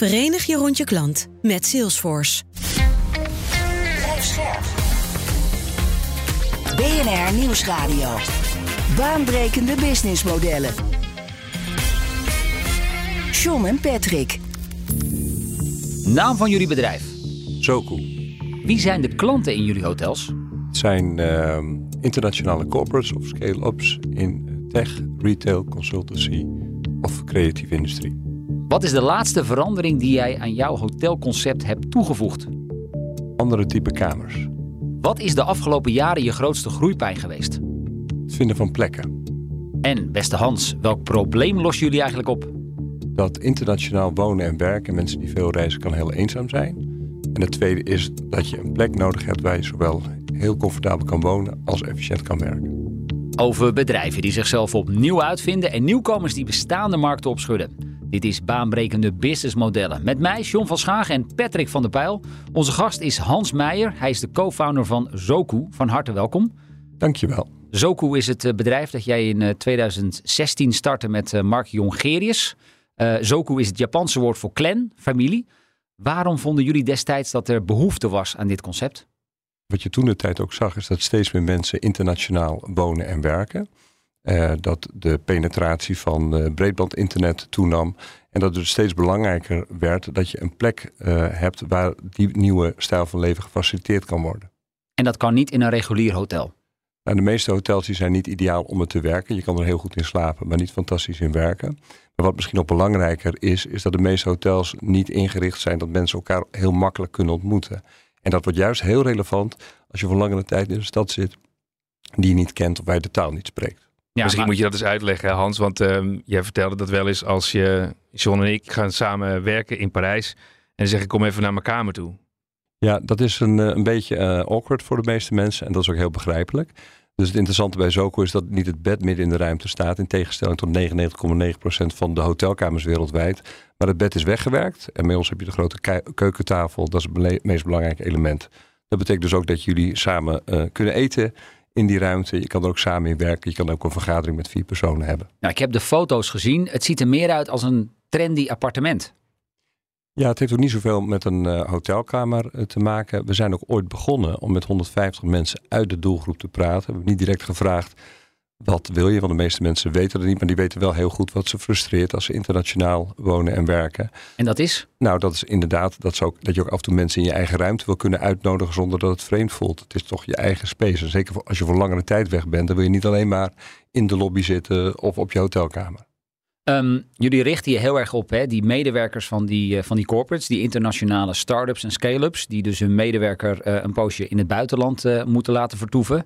Verenig je rond je klant met Salesforce. BNR Nieuwsradio. Baanbrekende businessmodellen. John en Patrick. Naam van jullie bedrijf. Zoku. Wie zijn de klanten in jullie hotels? Het zijn uh, internationale corporates of scale-ups in tech, retail, consultancy of creatieve industrie. Wat is de laatste verandering die jij aan jouw hotelconcept hebt toegevoegd? Andere type kamers. Wat is de afgelopen jaren je grootste groeipijn geweest? Het vinden van plekken. En beste Hans, welk probleem lossen jullie eigenlijk op? Dat internationaal wonen en werken, mensen die veel reizen, kan heel eenzaam zijn. En het tweede is dat je een plek nodig hebt waar je zowel heel comfortabel kan wonen als efficiënt kan werken. Over bedrijven die zichzelf opnieuw uitvinden en nieuwkomers die bestaande markten opschudden. Dit is baanbrekende businessmodellen. Met mij, John van Schagen en Patrick van der Pijl. Onze gast is Hans Meijer. Hij is de co-founder van Zoku. Van harte welkom. Dankjewel. Zoku is het eh, bedrijf dat jij in 2016 eh, startte met eh, Mark Jongerius. Uh, Zoku is het Japanse woord voor clan, familie. Waarom vonden jullie destijds dat er behoefte was aan dit concept? Wat je toen de tijd ook zag, is dat steeds meer mensen internationaal wonen en werken. Uh, dat de penetratie van uh, breedbandinternet toenam. En dat het steeds belangrijker werd dat je een plek uh, hebt waar die nieuwe stijl van leven gefaciliteerd kan worden. En dat kan niet in een regulier hotel? Nou, de meeste hotels die zijn niet ideaal om het te werken. Je kan er heel goed in slapen, maar niet fantastisch in werken. Maar wat misschien nog belangrijker is, is dat de meeste hotels niet ingericht zijn dat mensen elkaar heel makkelijk kunnen ontmoeten. En dat wordt juist heel relevant als je voor langere tijd in een stad zit die je niet kent of waar je de taal niet spreekt. Ja, Misschien moet je dat eens uitleggen, Hans. Want uh, jij vertelde dat wel eens als je, John en ik gaan samen werken in Parijs. En dan zeg ik, kom even naar mijn kamer toe. Ja, dat is een, een beetje uh, awkward voor de meeste mensen. En dat is ook heel begrijpelijk. Dus het interessante bij Zoco is dat niet het bed midden in de ruimte staat. In tegenstelling tot 99,9% van de hotelkamers wereldwijd. Maar het bed is weggewerkt. En bij ons heb je de grote keukentafel. Dat is het meest belangrijke element. Dat betekent dus ook dat jullie samen uh, kunnen eten in die ruimte. Je kan er ook samen in werken. Je kan ook een vergadering met vier personen hebben. Nou, ik heb de foto's gezien. Het ziet er meer uit als een trendy appartement. Ja, het heeft ook niet zoveel met een uh, hotelkamer uh, te maken. We zijn ook ooit begonnen om met 150 mensen uit de doelgroep te praten. We hebben niet direct gevraagd wat wil je, want de meeste mensen weten het niet, maar die weten wel heel goed wat ze frustreert als ze internationaal wonen en werken. En dat is? Nou, dat is inderdaad dat, ook, dat je ook af en toe mensen in je eigen ruimte wil kunnen uitnodigen zonder dat het vreemd voelt. Het is toch je eigen space. En zeker als je voor langere tijd weg bent, dan wil je niet alleen maar in de lobby zitten of op je hotelkamer. Um, jullie richten je heel erg op hè, die medewerkers van die, uh, van die corporates, die internationale start-ups en scale-ups, die dus hun medewerker uh, een poosje in het buitenland uh, moeten laten vertoeven.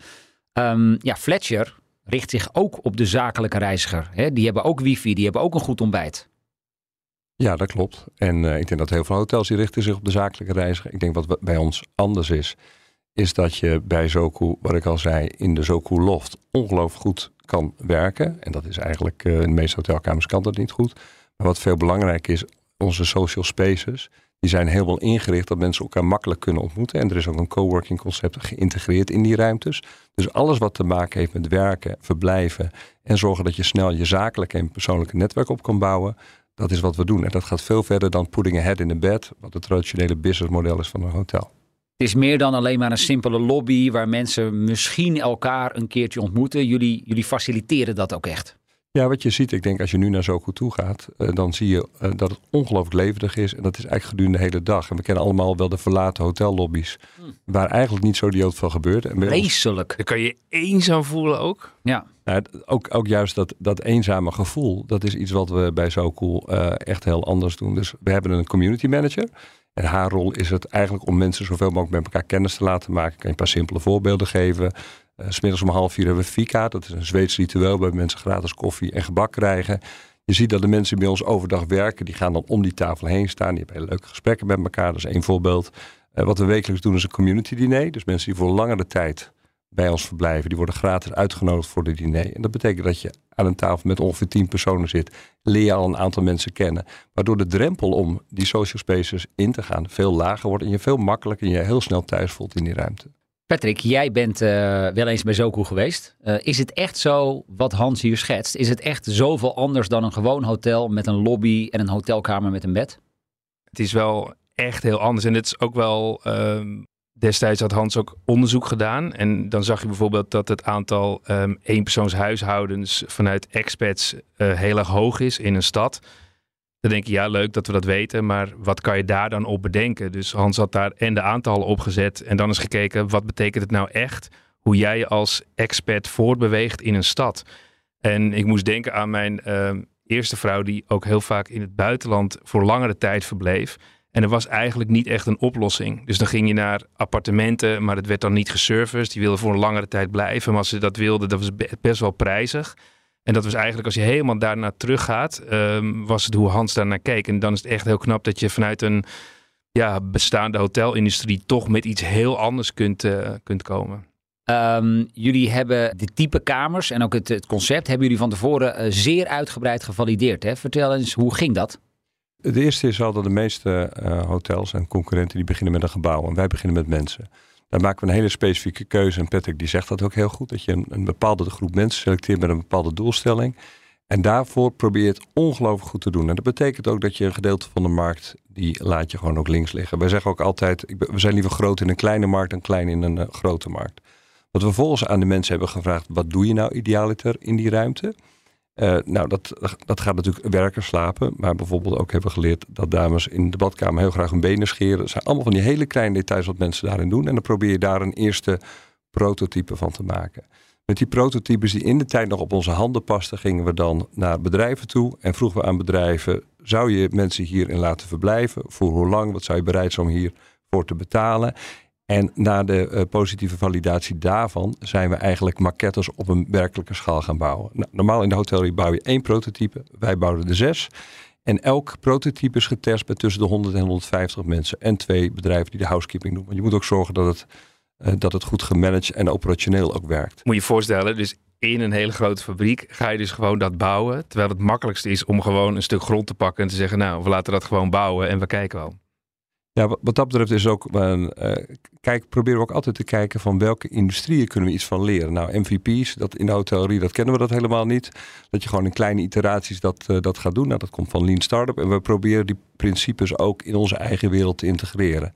Um, ja, Fletcher richt zich ook op de zakelijke reiziger. Hè? Die hebben ook wifi, die hebben ook een goed ontbijt. Ja, dat klopt. En ik denk dat heel veel hotels die richten zich op de zakelijke reiziger. Ik denk wat bij ons anders is, is dat je bij Zoku, wat ik al zei, in de Zoku Loft ongelooflijk goed kan werken. En dat is eigenlijk, uh, in de meeste hotelkamers kan dat niet goed. Maar wat veel belangrijker is, onze social spaces, die zijn helemaal ingericht dat mensen elkaar makkelijk kunnen ontmoeten. En er is ook een coworking concept geïntegreerd in die ruimtes. Dus alles wat te maken heeft met werken, verblijven en zorgen dat je snel je zakelijke en persoonlijke netwerk op kan bouwen. Dat is wat we doen. En dat gaat veel verder dan putting a head in a bed, wat het traditionele businessmodel is van een hotel. Het is meer dan alleen maar een simpele lobby waar mensen misschien elkaar een keertje ontmoeten. Jullie, jullie faciliteren dat ook echt. Ja, wat je ziet, ik denk als je nu naar Zoku toe gaat, uh, dan zie je uh, dat het ongelooflijk levendig is. En dat is eigenlijk gedurende de hele dag. En we kennen allemaal wel de verlaten hotellobby's, hmm. waar eigenlijk niet zo idioot veel gebeurt. En Vreselijk. Dan kan je eenzaam voelen ook. Ja. Nou, ook, ook juist dat, dat eenzame gevoel, dat is iets wat we bij Zoku uh, echt heel anders doen. Dus we hebben een community manager. En haar rol is het eigenlijk om mensen zoveel mogelijk met elkaar kennis te laten maken. Ik kan je een paar simpele voorbeelden geven. Uh, Smiddags om half vier hebben we Fika. Dat is een Zweeds ritueel waar mensen gratis koffie en gebak krijgen. Je ziet dat de mensen bij ons overdag werken, die gaan dan om die tafel heen staan. Die hebben hele leuke gesprekken met elkaar. Dat is één voorbeeld. Uh, wat we wekelijks doen is een community diner. Dus mensen die voor langere tijd bij ons verblijven, die worden gratis uitgenodigd voor de diner. En dat betekent dat je aan een tafel met ongeveer tien personen zit. Leer je al een aantal mensen kennen. Waardoor de drempel om die social spaces in te gaan veel lager wordt. En je veel makkelijker en je heel snel thuis voelt in die ruimte. Patrick, jij bent uh, wel eens bij Zoku geweest. Uh, is het echt zo wat Hans hier schetst? Is het echt zoveel anders dan een gewoon hotel met een lobby en een hotelkamer met een bed? Het is wel echt heel anders. En het is ook wel. Uh, destijds had Hans ook onderzoek gedaan. En dan zag je bijvoorbeeld dat het aantal um, eenpersoonshuishoudens vanuit expats uh, heel erg hoog is in een stad. Dan denk je, ja, leuk dat we dat weten, maar wat kan je daar dan op bedenken? Dus Hans had daar en de aantallen opgezet en dan eens gekeken, wat betekent het nou echt? Hoe jij je als expert voortbeweegt in een stad. En ik moest denken aan mijn uh, eerste vrouw, die ook heel vaak in het buitenland voor langere tijd verbleef. En er was eigenlijk niet echt een oplossing. Dus dan ging je naar appartementen, maar het werd dan niet geserviced. Die wilden voor een langere tijd blijven. Maar als ze dat wilden, dat was best wel prijzig. En dat was eigenlijk, als je helemaal daarnaar teruggaat, um, was het hoe Hans daarnaar keek. En dan is het echt heel knap dat je vanuit een ja, bestaande hotelindustrie toch met iets heel anders kunt, uh, kunt komen. Um, jullie hebben de type kamers en ook het, het concept hebben jullie van tevoren uh, zeer uitgebreid gevalideerd. Hè? Vertel eens, hoe ging dat? Het eerste is al dat de meeste uh, hotels en concurrenten die beginnen met een gebouw. En wij beginnen met mensen. Daar maken we een hele specifieke keuze. En Patrick die zegt dat ook heel goed. Dat je een, een bepaalde groep mensen selecteert met een bepaalde doelstelling. En daarvoor probeer je het ongelooflijk goed te doen. En dat betekent ook dat je een gedeelte van de markt, die laat je gewoon ook links liggen. Wij zeggen ook altijd, we zijn liever groot in een kleine markt dan klein in een uh, grote markt. Wat we vervolgens aan de mensen hebben gevraagd, wat doe je nou idealiter in die ruimte? Uh, nou, dat, dat gaat natuurlijk werken, slapen. Maar bijvoorbeeld ook hebben we geleerd dat dames in de badkamer heel graag hun benen scheren. Dat zijn allemaal van die hele kleine details wat mensen daarin doen. En dan probeer je daar een eerste prototype van te maken. Met die prototypes die in de tijd nog op onze handen pasten, gingen we dan naar bedrijven toe. En vroegen we aan bedrijven, zou je mensen hierin laten verblijven? Voor hoe lang? Wat zou je bereid zijn om hiervoor te betalen? En na de uh, positieve validatie daarvan zijn we eigenlijk maquettes op een werkelijke schaal gaan bouwen. Nou, normaal in de hotellerie bouw je één prototype, wij bouwden er zes. En elk prototype is getest bij tussen de 100 en 150 mensen en twee bedrijven die de housekeeping doen. Want je moet ook zorgen dat het, uh, dat het goed gemanaged en operationeel ook werkt. Moet je je voorstellen, dus in een hele grote fabriek ga je dus gewoon dat bouwen. Terwijl het makkelijkste is om gewoon een stuk grond te pakken en te zeggen, nou, we laten dat gewoon bouwen en we kijken wel. Ja, wat dat betreft is ook, uh, kijk, proberen we ook altijd te kijken van welke industrieën kunnen we iets van leren. Nou, MVP's, dat in de hotellerie, dat kennen we dat helemaal niet. Dat je gewoon in kleine iteraties dat, uh, dat gaat doen. Nou, dat komt van Lean Startup. En we proberen die principes ook in onze eigen wereld te integreren.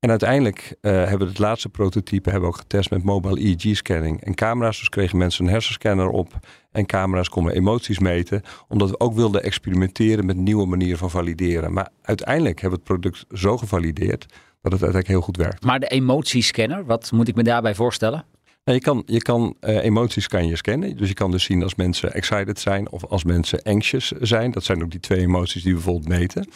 En uiteindelijk uh, hebben we het laatste prototype hebben we ook getest met mobile EEG-scanning en camera's. Dus kregen mensen een hersenscanner op en camera's konden emoties meten. Omdat we ook wilden experimenteren met nieuwe manieren van valideren. Maar uiteindelijk hebben we het product zo gevalideerd dat het uiteindelijk heel goed werkt. Maar de emotiescanner, wat moet ik me daarbij voorstellen? Nou, je kan, je kan uh, emoties kan je scannen. Dus je kan dus zien als mensen excited zijn of als mensen anxious zijn. Dat zijn ook die twee emoties die we bijvoorbeeld meten.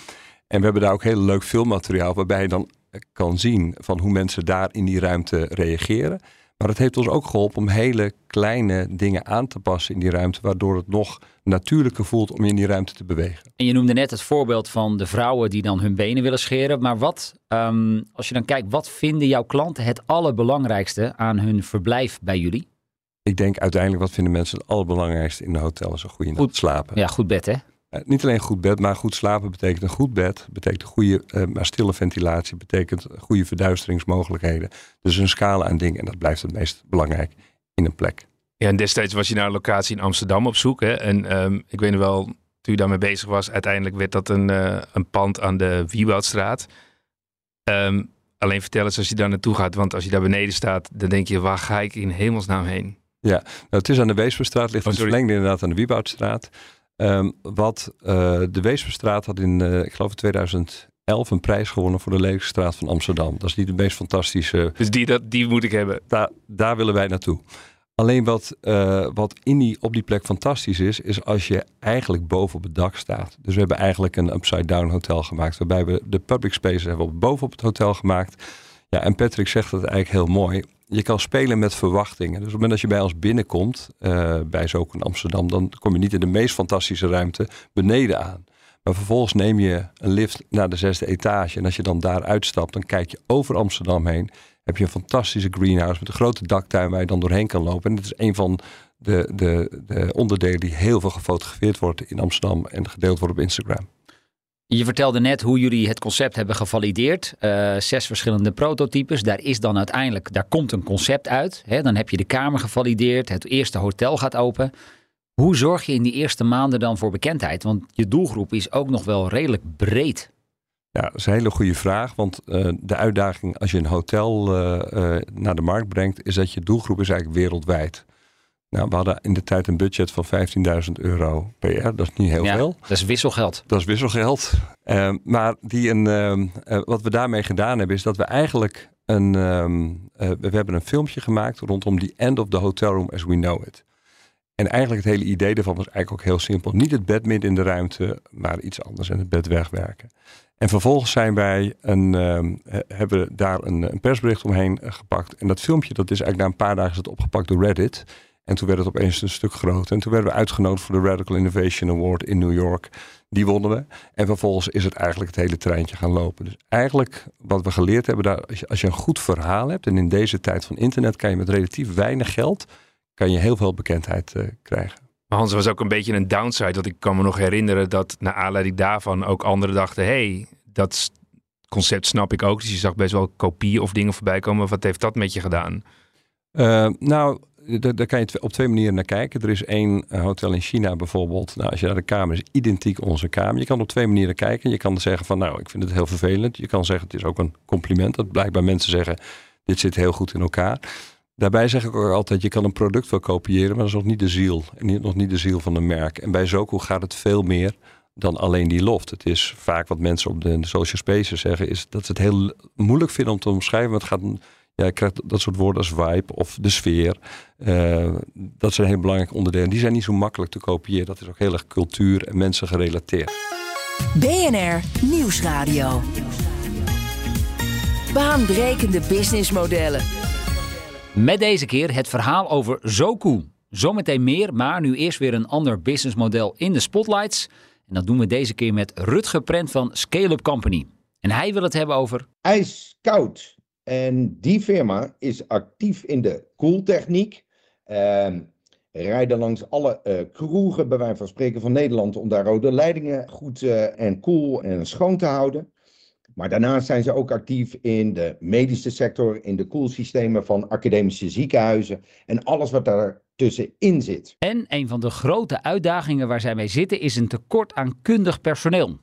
En we hebben daar ook heel leuk filmmateriaal waarbij je dan kan zien van hoe mensen daar in die ruimte reageren. Maar het heeft ons ook geholpen om hele kleine dingen aan te passen in die ruimte, waardoor het nog natuurlijker voelt om je in die ruimte te bewegen. En je noemde net het voorbeeld van de vrouwen die dan hun benen willen scheren. Maar wat, um, als je dan kijkt, wat vinden jouw klanten het allerbelangrijkste aan hun verblijf bij jullie? Ik denk uiteindelijk, wat vinden mensen het allerbelangrijkste in een hotel is een goede nacht slapen. Ja, goed bed hè? Uh, niet alleen goed bed, maar goed slapen betekent een goed bed. Betekent goede, uh, maar stille ventilatie. Betekent goede verduisteringsmogelijkheden. Dus een scala aan dingen. En dat blijft het meest belangrijk in een plek. Ja, en destijds was je naar een locatie in Amsterdam op zoek. Hè? En um, ik weet nog wel, toen je daarmee bezig was, uiteindelijk werd dat een, uh, een pand aan de Wieboudstraat. Um, alleen vertel eens als je daar naartoe gaat. Want als je daar beneden staat, dan denk je, waar ga ik in hemelsnaam heen? Ja, nou, het is aan de Weesperstraat, ligt oh, het verlengde inderdaad aan de Wieboudstraat. Um, wat uh, de Weesperstraat had in, uh, ik geloof in 2011 een prijs gewonnen voor de lelijkste straat van Amsterdam. Dat is niet de meest fantastische. Dus die, dat, die moet ik hebben. Da, daar willen wij naartoe. Alleen wat, uh, wat in die, op die plek fantastisch is, is als je eigenlijk boven op het dak staat. Dus we hebben eigenlijk een upside-down hotel gemaakt, waarbij we de public spaces hebben boven op het hotel gemaakt. Ja, en Patrick zegt het eigenlijk heel mooi. Je kan spelen met verwachtingen. Dus op het moment dat je bij ons binnenkomt, uh, bij Zoek in Amsterdam, dan kom je niet in de meest fantastische ruimte beneden aan. Maar vervolgens neem je een lift naar de zesde etage. En als je dan daar uitstapt, dan kijk je over Amsterdam heen. Heb je een fantastische greenhouse met een grote daktuin waar je dan doorheen kan lopen. En dit is een van de, de, de onderdelen die heel veel gefotografeerd wordt in Amsterdam en gedeeld wordt op Instagram. Je vertelde net hoe jullie het concept hebben gevalideerd. Uh, zes verschillende prototypes. Daar is dan uiteindelijk, daar komt een concept uit. Hè? Dan heb je de kamer gevalideerd. Het eerste hotel gaat open. Hoe zorg je in die eerste maanden dan voor bekendheid? Want je doelgroep is ook nog wel redelijk breed. Ja, dat is een hele goede vraag. Want uh, de uitdaging als je een hotel uh, naar de markt brengt, is dat je doelgroep is eigenlijk wereldwijd. Nou, we hadden in de tijd een budget van 15.000 euro per. Dat is niet heel ja, veel. Dat is wisselgeld. Dat is wisselgeld. Uh, maar die een, uh, wat we daarmee gedaan hebben, is dat we eigenlijk een. Um, we hebben een filmpje gemaakt rondom the end of the hotel room as we know it. En eigenlijk het hele idee daarvan was eigenlijk ook heel simpel. Niet het bed midden in de ruimte, maar iets anders en het bed wegwerken. En vervolgens zijn wij een, hebben daar een, een, persbericht omheen gepakt. En dat filmpje, dat is eigenlijk na een paar dagen is het opgepakt door Reddit. En toen werd het opeens een stuk groter. En toen werden we uitgenodigd voor de Radical Innovation Award in New York. Die wonnen we. En vervolgens is het eigenlijk het hele treintje gaan lopen. Dus eigenlijk wat we geleerd hebben, daar, als, je, als je een goed verhaal hebt. En in deze tijd van internet kan je met relatief weinig geld kan je heel veel bekendheid uh, krijgen. Maar Hans was ook een beetje een downside. Want ik kan me nog herinneren dat naar aanleiding daarvan ook anderen dachten: hey, dat concept snap ik ook. Dus je zag best wel kopieën of dingen voorbij komen. Wat heeft dat met je gedaan? Uh, nou, daar kan je op twee manieren naar kijken. Er is één eh, hotel in China bijvoorbeeld. Nou, als je naar de kamer is, identiek onze kamer. Je kan op twee manieren kijken. Je kan zeggen van, nou, ik vind het heel vervelend. Je kan zeggen, het is ook een compliment. Dat blijkbaar mensen zeggen, dit zit heel goed in elkaar. Daarbij zeg ik ook altijd, je kan een product wel kopiëren, maar dat is nog niet de ziel. En nog niet de ziel van een merk. En bij Zoku gaat het veel meer dan alleen die loft. Het is vaak wat mensen op de social spaces zeggen, is dat ze het heel moeilijk vinden om te omschrijven. Maar het gaat ja, je krijgt dat soort woorden als vibe of de sfeer. Uh, dat zijn heel belangrijke onderdelen. Die zijn niet zo makkelijk te kopiëren. Dat is ook heel erg cultuur en mensen gerelateerd. BNR Nieuwsradio. Baanbrekende businessmodellen. Met deze keer het verhaal over Zoku. Zometeen meer, maar nu eerst weer een ander businessmodel in de spotlights. En dat doen we deze keer met Rutger Prent van Scale Up Company. En hij wil het hebben over... IJskoud. En die firma is actief in de koeltechniek. Uh, rijden langs alle uh, kroegen, bij wijze van spreken, van Nederland om daar rode leidingen goed uh, en koel en schoon te houden. Maar daarnaast zijn ze ook actief in de medische sector, in de koelsystemen van academische ziekenhuizen en alles wat daar tussenin zit. En een van de grote uitdagingen waar zij mee zitten is een tekort aan kundig personeel.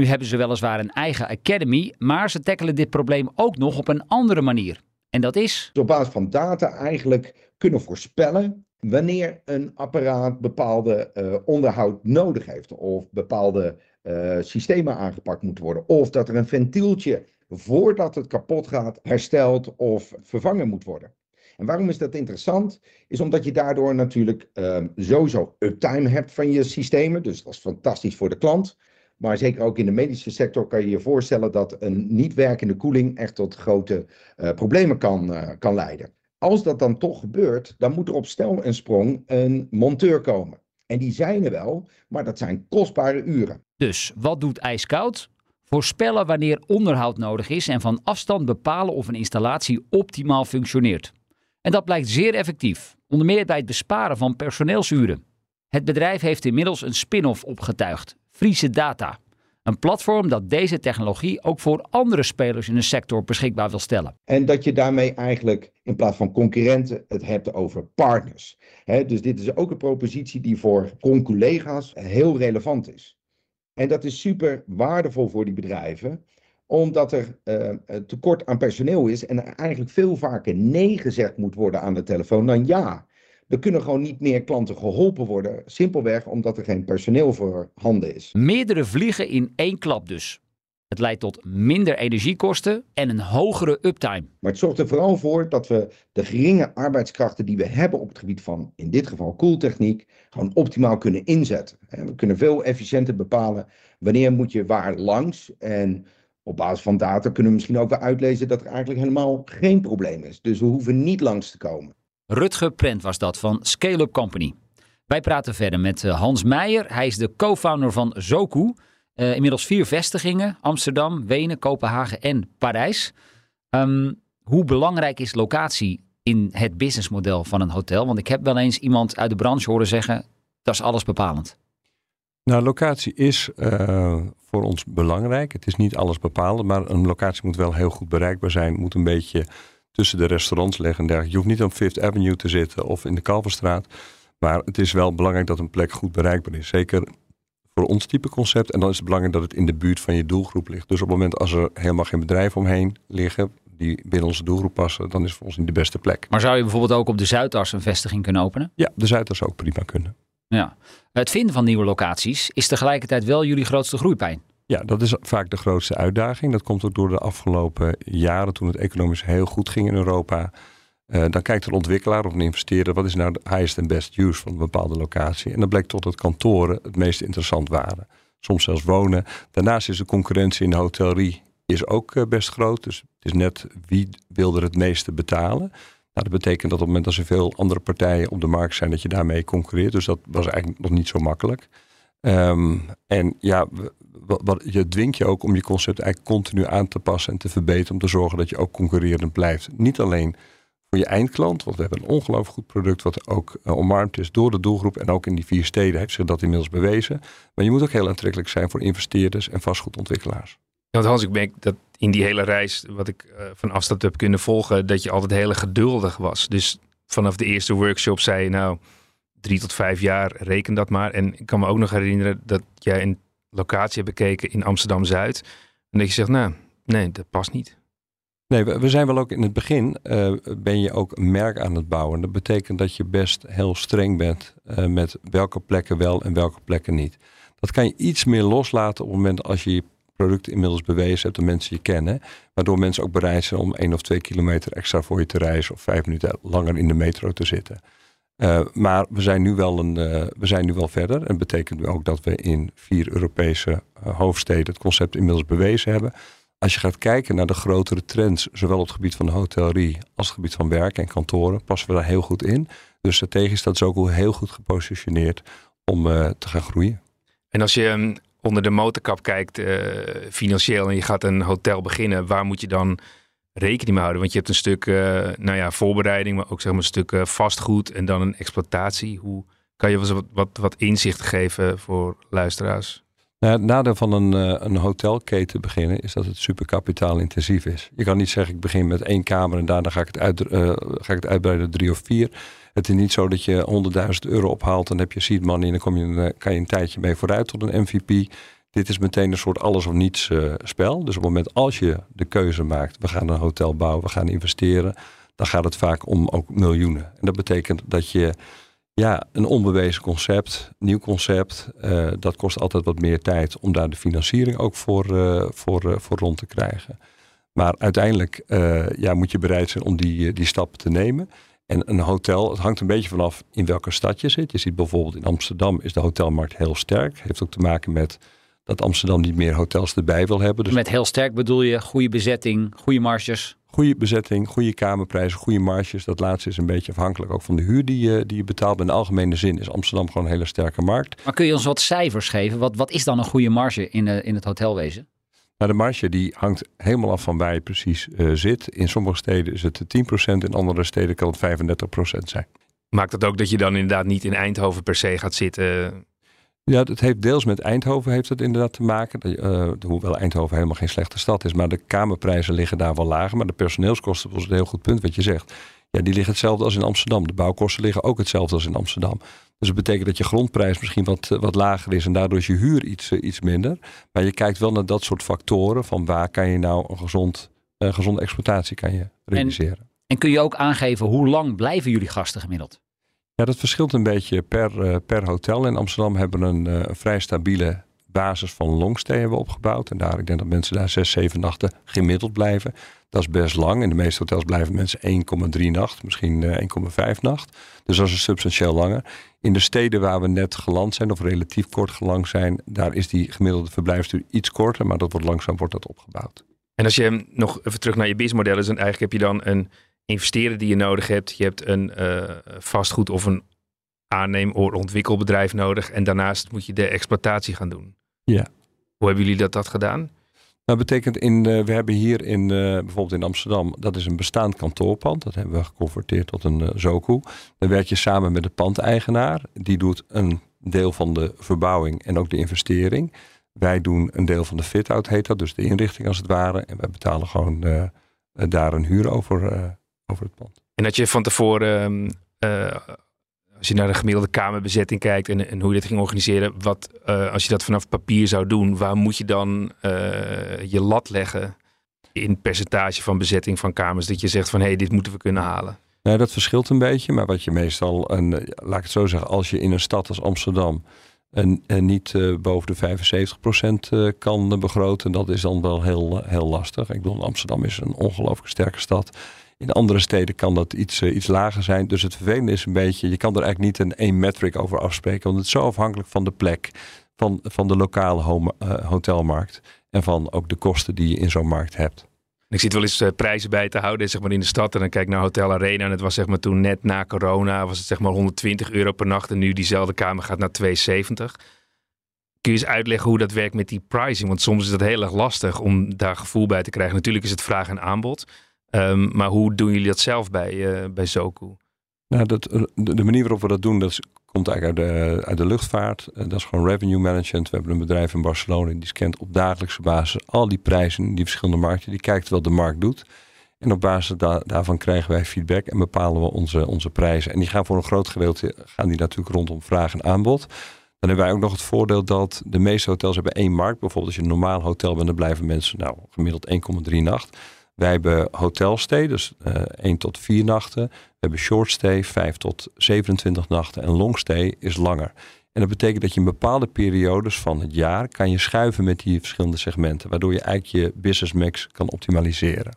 Nu hebben ze weliswaar een eigen academy, maar ze tackelen dit probleem ook nog op een andere manier. En dat is. Op basis van data eigenlijk kunnen voorspellen wanneer een apparaat bepaalde uh, onderhoud nodig heeft. Of bepaalde uh, systemen aangepakt moeten worden. Of dat er een ventieltje voordat het kapot gaat hersteld of vervangen moet worden. En waarom is dat interessant? Is omdat je daardoor natuurlijk uh, sowieso uptime hebt van je systemen. Dus dat is fantastisch voor de klant. Maar zeker ook in de medische sector kan je je voorstellen dat een niet werkende koeling echt tot grote uh, problemen kan, uh, kan leiden. Als dat dan toch gebeurt, dan moet er op stel en sprong een monteur komen. En die zijn er wel, maar dat zijn kostbare uren. Dus wat doet ijskoud? Voorspellen wanneer onderhoud nodig is en van afstand bepalen of een installatie optimaal functioneert. En dat blijkt zeer effectief, onder meer bij het besparen van personeelsuren. Het bedrijf heeft inmiddels een spin-off opgetuigd, Friese Data. Een platform dat deze technologie ook voor andere spelers in de sector beschikbaar wil stellen. En dat je daarmee eigenlijk in plaats van concurrenten het hebt over partners. Dus dit is ook een propositie die voor collega's heel relevant is. En dat is super waardevol voor die bedrijven, omdat er uh, tekort aan personeel is en er eigenlijk veel vaker nee gezegd moet worden aan de telefoon dan ja. Er kunnen gewoon niet meer klanten geholpen worden, simpelweg omdat er geen personeel voor handen is. Meerdere vliegen in één klap dus. Het leidt tot minder energiekosten en een hogere uptime. Maar het zorgt er vooral voor dat we de geringe arbeidskrachten die we hebben op het gebied van, in dit geval koeltechniek, gewoon optimaal kunnen inzetten. We kunnen veel efficiënter bepalen wanneer moet je waar langs en op basis van data kunnen we misschien ook wel uitlezen dat er eigenlijk helemaal geen probleem is. Dus we hoeven niet langs te komen. Rutger Prent was dat van Scale Up Company. Wij praten verder met eh, Hans Meijer. Hij is de co-founder van Zoku. Uh, inmiddels vier vestigingen: Amsterdam, Wenen, Kopenhagen en Parijs. Um, hoe belangrijk is locatie in het businessmodel van een hotel? Want ik heb wel eens iemand uit de branche horen zeggen: dat is alles bepalend. Nou, locatie is uh, voor ons belangrijk. Het is niet alles bepalend, maar een locatie moet wel heel goed bereikbaar zijn. Moet een beetje tussen de restaurants liggen. Je hoeft niet op Fifth Avenue te zitten of in de Kalverstraat. Maar het is wel belangrijk dat een plek goed bereikbaar is. Zeker voor ons type concept. En dan is het belangrijk dat het in de buurt van je doelgroep ligt. Dus op het moment als er helemaal geen bedrijven omheen liggen die binnen onze doelgroep passen, dan is het voor ons niet de beste plek. Maar zou je bijvoorbeeld ook op de Zuidas een vestiging kunnen openen? Ja, de Zuidas zou ook prima kunnen. Ja. Het vinden van nieuwe locaties is tegelijkertijd wel jullie grootste groeipijn. Ja, dat is vaak de grootste uitdaging. Dat komt ook door de afgelopen jaren toen het economisch heel goed ging in Europa. Uh, dan kijkt een ontwikkelaar of een investeerder, wat is nou de highest and best use van een bepaalde locatie. En dan blijkt tot dat kantoren het meest interessant waren. Soms zelfs wonen. Daarnaast is de concurrentie in de hotellerie is ook uh, best groot. Dus het is net wie wil er het meeste betalen. Nou, dat betekent dat op het moment dat er veel andere partijen op de markt zijn, dat je daarmee concurreert. Dus dat was eigenlijk nog niet zo makkelijk. Um, en ja, wat, je dwingt je ook om je concept eigenlijk continu aan te passen en te verbeteren. Om te zorgen dat je ook concurrerend blijft. Niet alleen voor je eindklant. Want we hebben een ongelooflijk goed product wat ook uh, omarmd is door de doelgroep. En ook in die vier steden heeft zich dat inmiddels bewezen. Maar je moet ook heel aantrekkelijk zijn voor investeerders en vastgoedontwikkelaars. Want Hans, ik merk dat in die hele reis wat ik uh, van afstand heb kunnen volgen, dat je altijd heel geduldig was. Dus vanaf de eerste workshop zei je nou, drie tot vijf jaar, reken dat maar. En ik kan me ook nog herinneren dat jij een locatie hebt bekeken in Amsterdam-Zuid. En dat je zegt, nou, nee, dat past niet. Nee, we, zijn wel ook in het begin, uh, ben je ook een merk aan het bouwen. Dat betekent dat je best heel streng bent uh, met welke plekken wel en welke plekken niet. Dat kan je iets meer loslaten op het moment als je je product inmiddels bewezen hebt en mensen je kennen. Waardoor mensen ook bereid zijn om één of twee kilometer extra voor je te reizen of vijf minuten langer in de metro te zitten. Uh, maar we zijn, nu wel een, we zijn nu wel verder. En dat betekent ook dat we in vier Europese hoofdsteden het concept inmiddels bewezen hebben. Als je gaat kijken naar de grotere trends, zowel op het gebied van de hotellerie als het gebied van werk en kantoren, passen we daar heel goed in. Dus strategisch staat ze ook heel goed gepositioneerd om te gaan groeien. En als je um, onder de motorkap kijkt, financieel, en je gaat een hotel beginnen, waar moet je dan rekening mee houden? Want je hebt een stuk uh, nou ja, voorbereiding, maar ook zeg maar een stuk vastgoed en dan een exploitatie. Hoe kan je wat, wat, wat inzicht geven voor luisteraars? Nou, het nadeel van een, uh, een hotelketen beginnen is dat het super kapitaalintensief is. Je kan niet zeggen ik begin met één kamer en daarna ga ik het, uit, ga ik het uitbreiden drie of vier. Het is niet zo dat je 100.000 euro ophaalt, dan heb je seed money en dan kom je, kan je een tijdje mee vooruit tot een MVP. Dit is meteen een soort alles of niets spel. Dus op het moment als je de keuze maakt, we gaan een hotel bouwen, we gaan investeren, dan gaat het vaak om ook miljoenen. En dat betekent dat je ja, een onbewezen concept, nieuw concept. Uh, dat kost altijd wat meer tijd om daar de financiering ook voor, uh, voor, voor rond te krijgen. Maar uiteindelijk ja, moet je bereid zijn om die, die stappen te nemen. En een hotel, het hangt een beetje vanaf in welke stad je zit. Je ziet bijvoorbeeld in Amsterdam is de hotelmarkt heel sterk. Heeft ook te maken met dat Amsterdam niet meer hotels erbij wil hebben. Dus met heel sterk bedoel je goede bezetting, goede marges? Goede bezetting, goede kamerprijzen, goede marges. Dat laatste is een beetje afhankelijk ook van de huur die je, die je betaalt. Maar in de algemene zin is Amsterdam gewoon een hele sterke markt. Maar kun je ons wat cijfers geven? Wat, wat is dan een goede marge in, uh, in het hotelwezen? Nou, de marge die hangt helemaal af van waar je precies uh, zit. In sommige steden is het 10%, in andere steden kan het 35% zijn. Maakt dat ook dat je dan inderdaad niet in Eindhoven per se gaat zitten? Ja, het heeft deels met Eindhoven heeft het inderdaad te maken. Uh, hoewel Eindhoven helemaal geen slechte stad is. Maar de kamerprijzen liggen daar wel lager. Maar de personeelskosten, dat is een heel goed punt wat je zegt. Ja, die liggen hetzelfde als in Amsterdam. De bouwkosten liggen ook hetzelfde als in Amsterdam. Dus dat betekent dat je grondprijs misschien wat, wat lager is. En daardoor is je huur iets, uh, iets minder. Maar je kijkt wel naar dat soort factoren. Van waar kan je nou een gezond, uh, gezonde exploitatie kan je realiseren. En, en kun je ook aangeven hoe lang blijven jullie gasten gemiddeld? Ja, dat verschilt een beetje per, uh, per hotel. In Amsterdam hebben we een uh, vrij stabiele basis van longstay hebben opgebouwd. En daar, ik denk dat mensen daar zes, zeven nachten gemiddeld blijven. Dat is best lang. In de meeste hotels blijven mensen 1,3 nacht, misschien 1,5 eh, nacht. Dus dat is substantieel langer. In de steden waar we net geland zijn, of relatief kort geland zijn, daar is die gemiddelde verblijfsduur iets korter, maar dat wordt langzaam wordt dat opgebouwd. En als je nog even terug naar je businessmodel is, dan eigenlijk heb je dan een investeerder die je nodig hebt. Je hebt een uh, vastgoed of een aanneem- of ontwikkelbedrijf nodig. En daarnaast moet je de exploitatie gaan doen. Ja. Hoe hebben jullie dat, dat gedaan? Dat betekent in, uh, we hebben hier in, uh, bijvoorbeeld in Amsterdam, dat is een bestaand kantoorpand. Dat hebben we geconverteerd tot een uh, zoku. Dan werk je samen met de pandeigenaar. Die doet een deel van de verbouwing en ook de investering. Wij doen een deel van de fit-out, heet dat, dus de inrichting als het ware. En wij betalen gewoon daar een huur over, over het pand. En dat je van tevoren ehm, als je naar de gemiddelde kamerbezetting kijkt en, en hoe je dit ging organiseren, wat, uh, als je dat vanaf papier zou doen, waar moet je dan uh, je lat leggen in percentage van bezetting van kamers? Dat je zegt van hé, hey, dit moeten we kunnen halen. Ja, dat verschilt een beetje, maar wat je meestal, een, laat ik het zo zeggen, als je in een stad als Amsterdam en, en niet uh, boven de 75% kan begroten, dat is dan wel heel, heel lastig. Ik bedoel, Amsterdam is een ongelooflijk sterke stad. In andere steden kan dat iets, uh, iets lager zijn. Dus het vervelende is een beetje, je kan er eigenlijk niet een één metric over afspreken. Want het is zo afhankelijk van de plek, van, van de lokale uh, hotelmarkt. En van ook de kosten die je in zo'n markt hebt. Ik zit wel eens uh, prijzen bij te houden zeg maar in de stad. En dan kijk ik naar Hotel Arena. En het was zeg maar toen net na corona. Was het zeg maar 120 euro per nacht. En nu diezelfde kamer gaat naar 270. Kun je eens uitleggen hoe dat werkt met die pricing? Want soms is dat heel erg lastig om daar gevoel bij te krijgen. Natuurlijk is het vraag en aanbod. Um, maar hoe doen jullie dat zelf bij, uh, bij Zoku? Nou, dat, eh, de manier waarop we dat doen, dat komt eigenlijk uit de, uit de luchtvaart. Uh, dat is gewoon revenue management. We hebben een bedrijf in Barcelona die scant op dagelijkse basis al die prijzen in die verschillende markten. Die kijkt wat de markt doet. En op basis da daarvan krijgen wij feedback en bepalen we onze, onze prijzen. En die gaan voor een groot gedeelte gaan die natuurlijk rondom vraag en aanbod. Dan hebben wij ook nog het voordeel dat de meeste hotels hebben één markt. Bijvoorbeeld als je een normaal hotel bent, dan blijven mensen nou, gemiddeld 1,3 nacht. Wij hebben hotelstay, dus uh, eh, 1 tot 4 nachten. We hebben shortstay, 5 tot 27 nachten. En longstay is langer. En dat betekent dat je in bepaalde periodes van het jaar kan je schuiven met die verschillende segmenten. Waardoor je eigenlijk je business mix kan optimaliseren.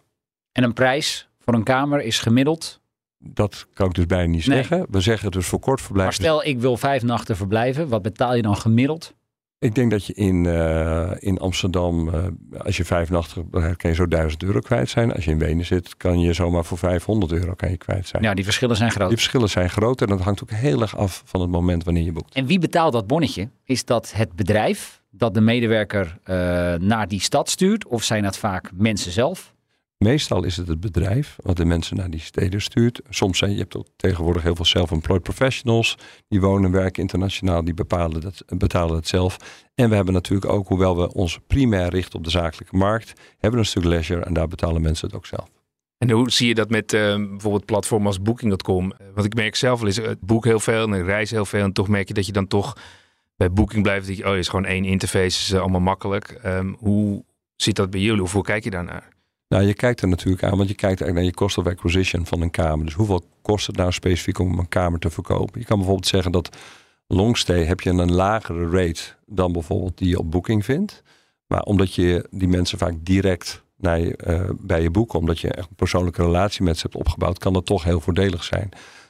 En een prijs voor een kamer is gemiddeld? Dat kan ik dus bijna niet nee. zeggen. We zeggen dus voor kort verblijf. Maar stel ik wil vijf nachten verblijven. Wat betaal je dan gemiddeld? Ik denk dat je in, uh, in Amsterdam, uh, als je vijf nachten kan je zo 1000 euro kwijt zijn. Als je in Wenen zit, kan je zomaar voor 500 euro kan je kwijt zijn. Ja, die verschillen zijn groot. Die verschillen zijn groot en dat hangt ook heel erg af van het moment wanneer je boekt. En wie betaalt dat bonnetje? Is dat het bedrijf dat de medewerker uh, naar die stad stuurt? Of zijn dat vaak mensen zelf? Meestal is het het bedrijf wat de mensen naar die steden stuurt. Soms zijn je hebt ook tegenwoordig heel veel self-employed professionals. Die wonen en werken internationaal, die bepalen dat, betalen het zelf. En we hebben natuurlijk ook, hoewel we ons primair richten op de zakelijke markt, hebben een stuk leisure en daar betalen mensen het ook zelf. En hoe zie je dat met uh, bijvoorbeeld platformen als Booking.com? Want ik merk zelf wel eens, het boek heel veel en ik reis heel veel. En toch merk je dat je dan toch bij Booking blijft. Je, oh, is gewoon één interface, is allemaal makkelijk. Um, hoe zit dat bij jullie? Of hoe kijk je daarnaar? Nou, je kijkt er natuurlijk aan, want je kijkt eigenlijk naar je cost of acquisition van een kamer. Dus hoeveel kost het nou specifiek om een kamer te verkopen? Je kan bijvoorbeeld zeggen dat longstay heb je een lagere rate dan bijvoorbeeld die je op Booking vindt. Maar omdat je die mensen vaak direct uh, bij je boeken, omdat je echt een persoonlijke relatie met ze hebt opgebouwd, kan dat toch heel voordelig zijn.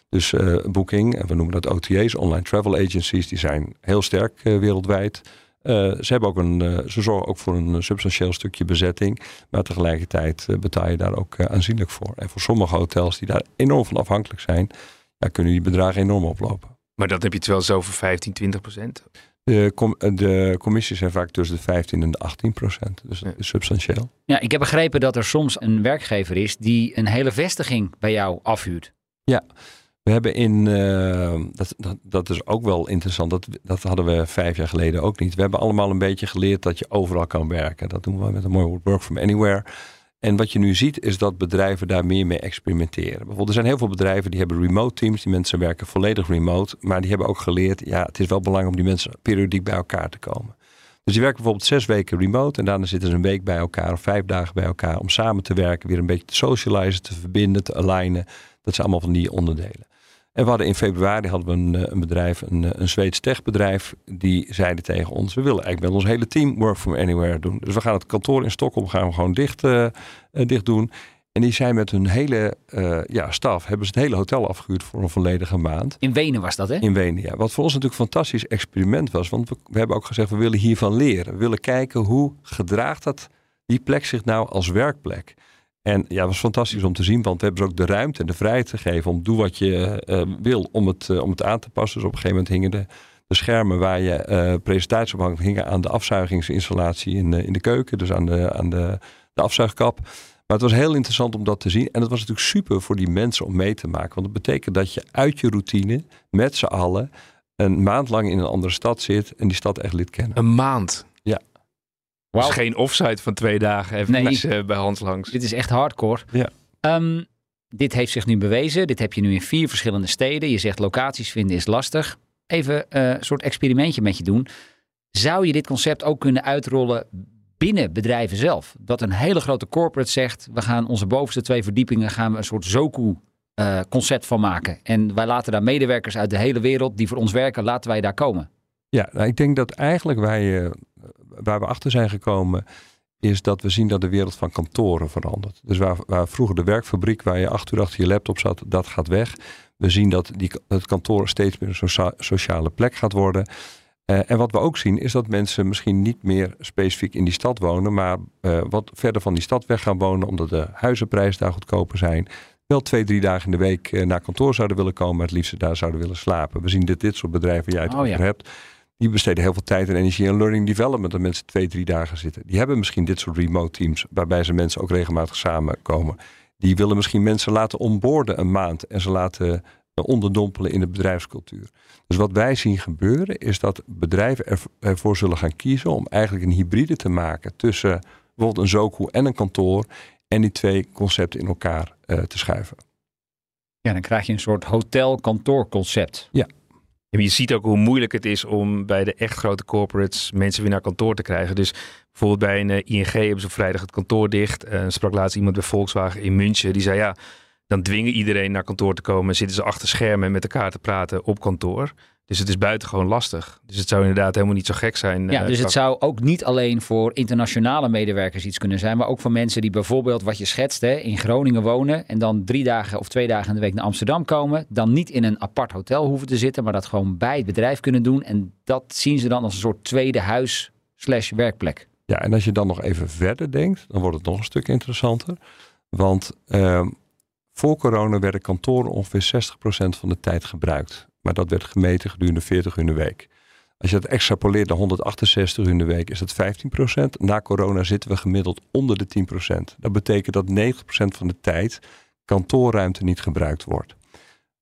Dus uh, Booking, en we noemen dat OTA's, online travel agencies, die zijn heel sterk uh, wereldwijd. Uh, ze, hebben ook een, uh, ze zorgen ook voor een substantieel stukje bezetting. Maar tegelijkertijd uh, betaal je daar ook aanzienlijk voor. En voor sommige hotels die daar enorm van afhankelijk zijn, ja, kunnen die bedragen enorm oplopen. Maar dat heb je wel zo voor 15, 20 procent? De, com de commissies zijn vaak tussen de 15 en de 18 procent. Dus dat is substantieel. Ja, ik heb begrepen dat er soms een werkgever is die een hele vestiging bij jou afhuurt. Ja, we hebben in, uh, dat, dat, is ook wel interessant, dat, dat hadden we vijf jaar geleden ook niet. We hebben allemaal een beetje geleerd dat je overal kan werken. Dat doen we met een mooi woord, work from anywhere. En wat je nu ziet is dat bedrijven daar meer mee experimenteren. Bijvoorbeeld, er zijn heel veel bedrijven die hebben remote teams. Die mensen werken volledig remote. Maar die hebben ook geleerd, ja, het is wel belangrijk om die mensen periodiek bij elkaar te komen. Dus die werken bijvoorbeeld zes weken remote en daarna zitten ze een week bij elkaar of vijf dagen bij elkaar om samen te werken, weer een beetje te socializen, te verbinden, te alignen. Dat zijn allemaal van die onderdelen. En we hadden in februari hadden we een, een bedrijf, een, een Zweeds techbedrijf, die zeiden tegen ons: we willen eigenlijk met ons hele team work from anywhere doen. Dus we gaan het kantoor in Stockholm gaan we gewoon dicht, uh, dicht doen. En die zijn met hun hele uh, ja, staf, hebben ze het hele hotel afgehuurd voor een volledige maand. In Wenen was dat, hè? In Wenen, ja. Wat voor ons natuurlijk een fantastisch experiment was. Want we, we hebben ook gezegd, we willen hiervan leren. We willen kijken hoe gedraagt dat, die plek zich nou als werkplek. En ja, het was fantastisch om te zien, want we hebben ze ook de ruimte en de vrijheid gegeven om doe wat je uh, wil om het, uh, om het aan te passen. Dus op een gegeven moment hingen de, de schermen waar je uh, presentaties op hangt, aan de afzuigingsinstallatie in, in de keuken, dus aan de, aan de, de afzuigkap. Maar het was heel interessant om dat te zien. En het was natuurlijk super voor die mensen om mee te maken. Want het betekent dat je uit je routine met z'n allen een maand lang in een andere stad zit en die stad echt lid kennen. Een maand? Wow. Dus geen offsite van twee dagen even nee. bij Hans langs. Dit is echt hardcore. Ja. Um, dit heeft zich nu bewezen. Dit heb je nu in vier verschillende steden. Je zegt locaties vinden is lastig. Even uh, een soort experimentje met je doen. Zou je dit concept ook kunnen uitrollen binnen bedrijven zelf. Dat een hele grote corporate zegt, we gaan onze bovenste twee verdiepingen gaan we een soort Zoku uh, concept van maken. En wij laten daar medewerkers uit de hele wereld die voor ons werken, laten wij daar komen. Ja, nou, ik denk dat eigenlijk wij, uh, waar we achter zijn gekomen, is dat we zien dat de wereld van kantoren verandert. Dus waar, waar vroeger de werkfabriek, waar je acht uur achter je laptop zat, dat gaat weg. We zien dat die, het kantoor steeds meer een socia sociale plek gaat worden. Uh, en wat we ook zien is dat mensen misschien niet meer specifiek in die stad wonen, maar uh, wat verder van die stad weg gaan wonen, omdat de huizenprijzen daar goedkoper zijn. Wel twee, drie dagen in de week naar kantoor zouden willen komen, maar het liefst daar zouden willen slapen. We zien dit, dit soort bedrijven jij het oh, over ja. hebt. Die besteden heel veel tijd en energie aan learning development. Dat mensen twee, drie dagen zitten. Die hebben misschien dit soort remote teams, waarbij ze mensen ook regelmatig samenkomen. Die willen misschien mensen laten onboorden een maand en ze laten onderdompelen in de bedrijfscultuur. Dus wat wij zien gebeuren is dat bedrijven ervoor zullen gaan kiezen om eigenlijk een hybride te maken tussen bijvoorbeeld een Zoku en een kantoor en die twee concepten in elkaar uh, te schuiven. Ja, dan krijg je een soort hotel-kantoor concept. Ja. Je ziet ook hoe moeilijk het is om bij de echt grote corporates mensen weer naar kantoor te krijgen. Dus bijvoorbeeld bij een uh, ING hebben ze vrijdag het kantoor dicht. Uh, sprak laatst iemand bij Volkswagen in München. Die zei ja, dan dwingen iedereen naar kantoor te komen. Zitten ze achter schermen met elkaar te praten op kantoor. Dus het is buitengewoon lastig. Dus het zou inderdaad helemaal niet zo gek zijn. Ja, dus het zou ook niet alleen voor internationale medewerkers iets kunnen zijn, maar ook voor mensen die bijvoorbeeld, wat je schetst, hè, in Groningen wonen en dan drie dagen of twee dagen in de week naar Amsterdam komen. Dan niet in een apart hotel hoeven te zitten, maar dat gewoon bij het bedrijf kunnen doen. En dat zien ze dan als een soort tweede huis slash werkplek. Ja, en als je dan nog even verder denkt, dan wordt het nog een stuk interessanter. Want uh, voor corona werden kantoren ongeveer 60% van de tijd gebruikt. Maar dat werd gemeten gedurende 40 uur in de week. Als je dat extrapoleert naar 168 uur in de week, is dat 15%. Na corona zitten we gemiddeld onder de 10%. Dat betekent dat 90% van de tijd kantoorruimte niet gebruikt wordt.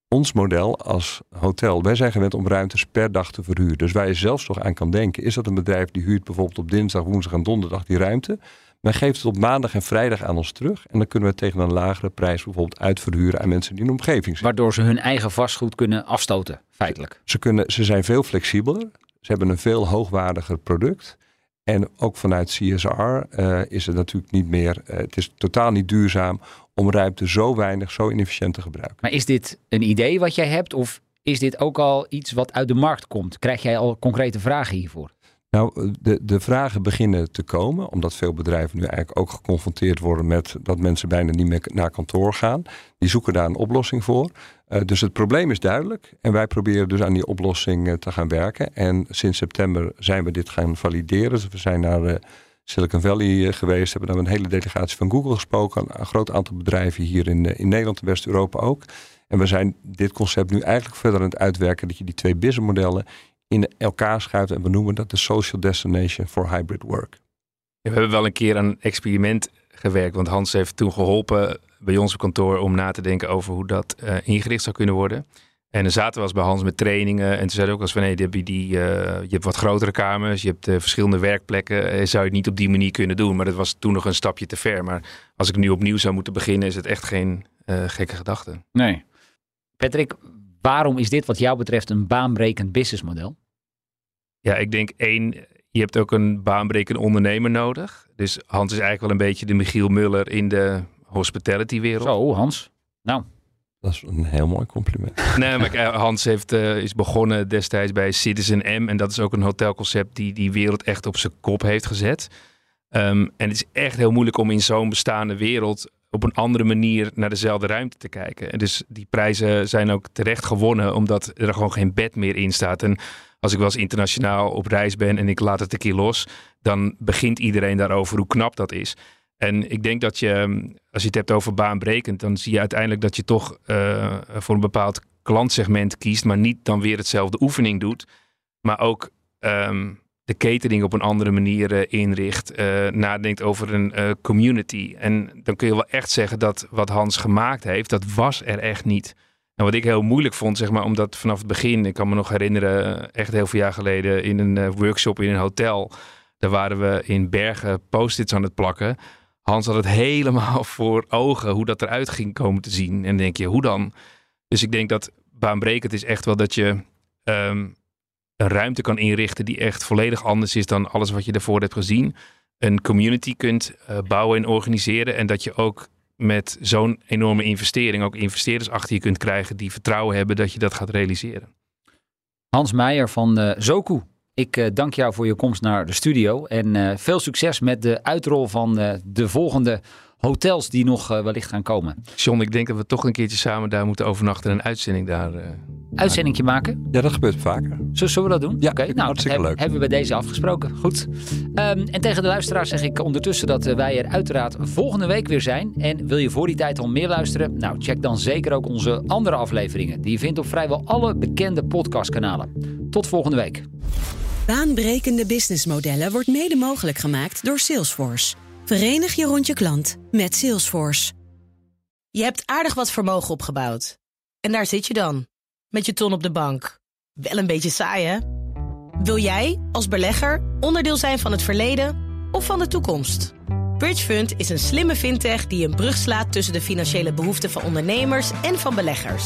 Ons model als hotel, wij zijn gewend om ruimtes per dag te verhuren. Dus waar je zelfs nog aan kan denken, is dat een bedrijf die huurt bijvoorbeeld op dinsdag, woensdag en donderdag die ruimte. Men geeft het op maandag en vrijdag aan ons terug. En dan kunnen we het tegen een lagere prijs bijvoorbeeld uitverhuren aan mensen die in de omgeving zitten. Waardoor ze hun eigen vastgoed kunnen afstoten, feitelijk. Ze, ze, kunnen, ze zijn veel flexibeler. Ze hebben een veel hoogwaardiger product. En ook vanuit CSR uh, is het natuurlijk niet meer, uh, het is totaal niet duurzaam om ruimte zo weinig, zo inefficiënt te gebruiken. Maar is dit een idee wat jij hebt of is dit ook al iets wat uit de markt komt? Krijg jij al concrete vragen hiervoor? Nou, de, de vragen beginnen te komen, omdat veel bedrijven nu eigenlijk ook geconfronteerd worden met dat mensen bijna niet meer naar kantoor gaan. Die zoeken daar een oplossing voor. Uh, dus het probleem is duidelijk en wij proberen dus aan die oplossing uh, te gaan werken. En sinds september zijn we dit gaan valideren. Dus we zijn naar uh, Silicon Valley geweest, hebben daar een hele delegatie van Google gesproken, een groot aantal bedrijven hier in, in Nederland en West-Europa ook. En we zijn dit concept nu eigenlijk verder aan het uitwerken, dat je die twee businessmodellen in elkaar schuift. En we noemen dat de Social Destination for Hybrid Work. we hebben wel een keer aan een experiment gewerkt. Want Hans heeft toen geholpen bij ons op kantoor om na te denken over hoe dat uh, ingericht zou kunnen worden. En dan zaten we als bij Hans met trainingen. En toen zei hij ook als van nee, heb je, die, uh, je hebt wat grotere kamers, je hebt uh, verschillende werkplekken. zou je het niet op die manier kunnen doen. Maar dat was toen nog een stapje te ver. Maar als ik nu opnieuw zou moeten beginnen, is het echt geen gekke gedachte. Nee. Patrick, waarom is dit wat jou betreft een baanbrekend businessmodel? Ja, ik denk één, je hebt ook een baanbrekend ondernemer nodig. Dus Hans is eigenlijk wel een beetje de Michiel Muller in de hospitality wereld. Zo, Hans. Nou. Dat is een heel mooi compliment. Nee, maar Hans heeft, eh, is begonnen destijds bij Citizen M. En dat is ook een hotelconcept die die wereld echt op zijn kop heeft gezet. Ehm, en het is echt heel moeilijk om in zo'n bestaande wereld op een andere manier naar dezelfde ruimte te kijken. En dus die prijzen zijn ook terecht gewonnen, omdat er gewoon geen bed meer in staat. En als ik wel eens internationaal op reis ben en ik laat het een keer los, dan begint iedereen daarover hoe knap dat is. En ik denk dat je, ehm, als je het hebt over baanbrekend, dan zie je uiteindelijk dat je toch uh, voor een bepaald klantsegment kiest, maar niet dan weer hetzelfde oefening doet. Maar ook um, de catering op een andere manier uh, inricht, uh, nadenkt over een community. En dan kun je wel echt zeggen dat wat Hans gemaakt heeft, dat was er echt niet. En wat ik heel moeilijk vond, zeg maar, omdat vanaf het begin, ik kan me nog herinneren, echt heel veel jaar geleden in een workshop in een hotel. Daar waren we in Bergen post-its aan het plakken. Hans had het helemaal voor ogen hoe dat eruit ging komen te zien. En dan denk je, hoe dan? Dus ik denk dat baanbrekend is echt wel dat je um, een ruimte kan inrichten die echt volledig anders is dan alles wat je ervoor hebt gezien. Een community kunt uh, bouwen en organiseren. En dat je ook met zo'n enorme investering ook investeerders achter je kunt krijgen die vertrouwen hebben dat je dat gaat realiseren. Hans Meijer van uh, Zoku. Ik uh, dank jou voor je komst naar de studio. En uh, veel succes met de uitrol van de volgende hotels die nog wellicht gaan komen. John, ik denk dat we toch een keertje samen daar moeten overnachten en een uitzending daar. Uitzendingje maken? Ja, dat gebeurt vaker. Zullen we dat doen? Ja, Oké, okay, nou, hartstikke dat leuk. hebben we bij deze afgesproken. Goed. Um, en tegen de luisteraars zeg ik ondertussen dat wij er uiteraard volgende week weer zijn. En wil je voor die tijd al meer luisteren? Nou, check dan zeker ook onze andere afleveringen. Die je vindt op vrijwel alle bekende podcastkanalen. Tot volgende week. Baanbrekende businessmodellen wordt mede mogelijk gemaakt door Salesforce. Verenig je rond je klant met Salesforce. Je hebt aardig wat vermogen opgebouwd. En daar zit je dan, met je ton op de bank. Wel een beetje saai, hè? Wil jij, als belegger, onderdeel zijn van het verleden of van de toekomst? Bridgefund is een slimme fintech die een brug slaat tussen de financiële behoeften van ondernemers en van beleggers.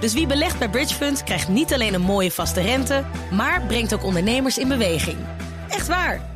Dus wie belegt bij Bridgefund krijgt niet alleen een mooie vaste rente, maar brengt ook ondernemers in beweging. Echt waar.